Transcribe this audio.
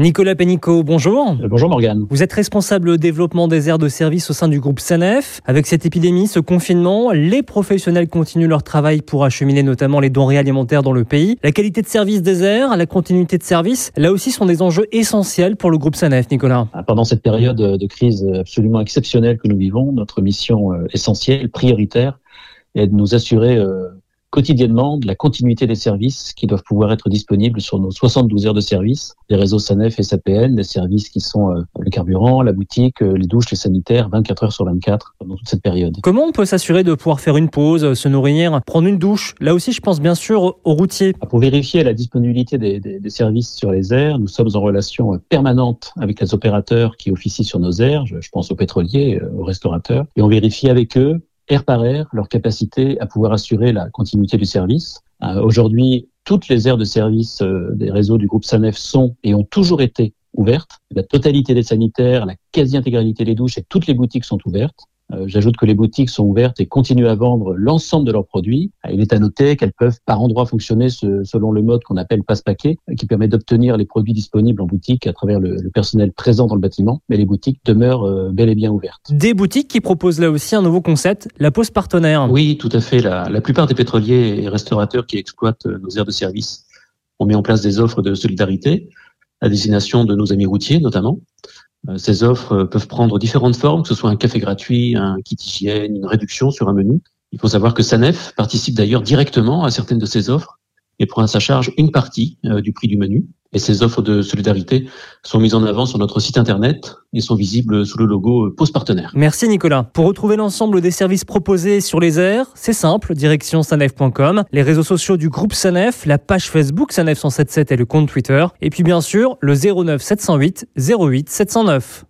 Nicolas Pénicaud, bonjour. Euh, bonjour Morgane. Vous êtes responsable développement des aires de service au sein du groupe SANEF. Avec cette épidémie, ce confinement, les professionnels continuent leur travail pour acheminer notamment les denrées alimentaires dans le pays. La qualité de service des aires, la continuité de service, là aussi sont des enjeux essentiels pour le groupe SANEF, Nicolas. Ah, pendant cette période de crise absolument exceptionnelle que nous vivons, notre mission euh, essentielle, prioritaire, est de nous assurer euh, quotidiennement de la continuité des services qui doivent pouvoir être disponibles sur nos 72 heures de service, les réseaux SANEF et SAPN, les services qui sont euh, le carburant, la boutique, euh, les douches, les sanitaires, 24 heures sur 24 pendant toute cette période. Comment on peut s'assurer de pouvoir faire une pause, se nourrir, prendre une douche? Là aussi, je pense bien sûr aux routiers. Ah, pour vérifier la disponibilité des, des, des services sur les aires, nous sommes en relation permanente avec les opérateurs qui officient sur nos aires, je, je pense aux pétroliers, euh, aux restaurateurs, et on vérifie avec eux air par air leur capacité à pouvoir assurer la continuité du service. Euh, Aujourd'hui, toutes les aires de service euh, des réseaux du groupe SANEF sont et ont toujours été ouvertes. La totalité des sanitaires, la quasi-intégralité des douches et toutes les boutiques sont ouvertes. Euh, j'ajoute que les boutiques sont ouvertes et continuent à vendre l'ensemble de leurs produits. Euh, il est à noter qu'elles peuvent par endroit fonctionner selon le mode qu'on appelle passe-paquet, euh, qui permet d'obtenir les produits disponibles en boutique à travers le, personnel présent dans le bâtiment. Mais les boutiques demeurent bel et bien ouvertes. Des boutiques qui proposent là aussi un nouveau concept, la pause partenaire. Oui, tout à fait. La, la plupart des pétroliers et restaurateurs qui exploitent nos aires de service ont mis en place des offres de solidarité à destination de nos amis routiers notamment. Euh, ces offres euh, peuvent prendre différentes formes, que ce soit un café gratuit, un kit hygiène, une réduction sur un menu. Il faut savoir que Sanef participe d'ailleurs directement à certaines de ces offres et prend à sa charge une partie euh, du prix du menu. Et ces offres de solidarité sont mises en avant sur notre site internet et sont visibles sous le logo euh, Pause Partenaire. Merci Nicolas. Pour retrouver l'ensemble des services proposés sur les airs, c'est simple, direction sanef.com, les réseaux sociaux du groupe Sanef, la page Facebook Sanef 177 et le compte Twitter, et puis bien sûr le 09 708 08 709.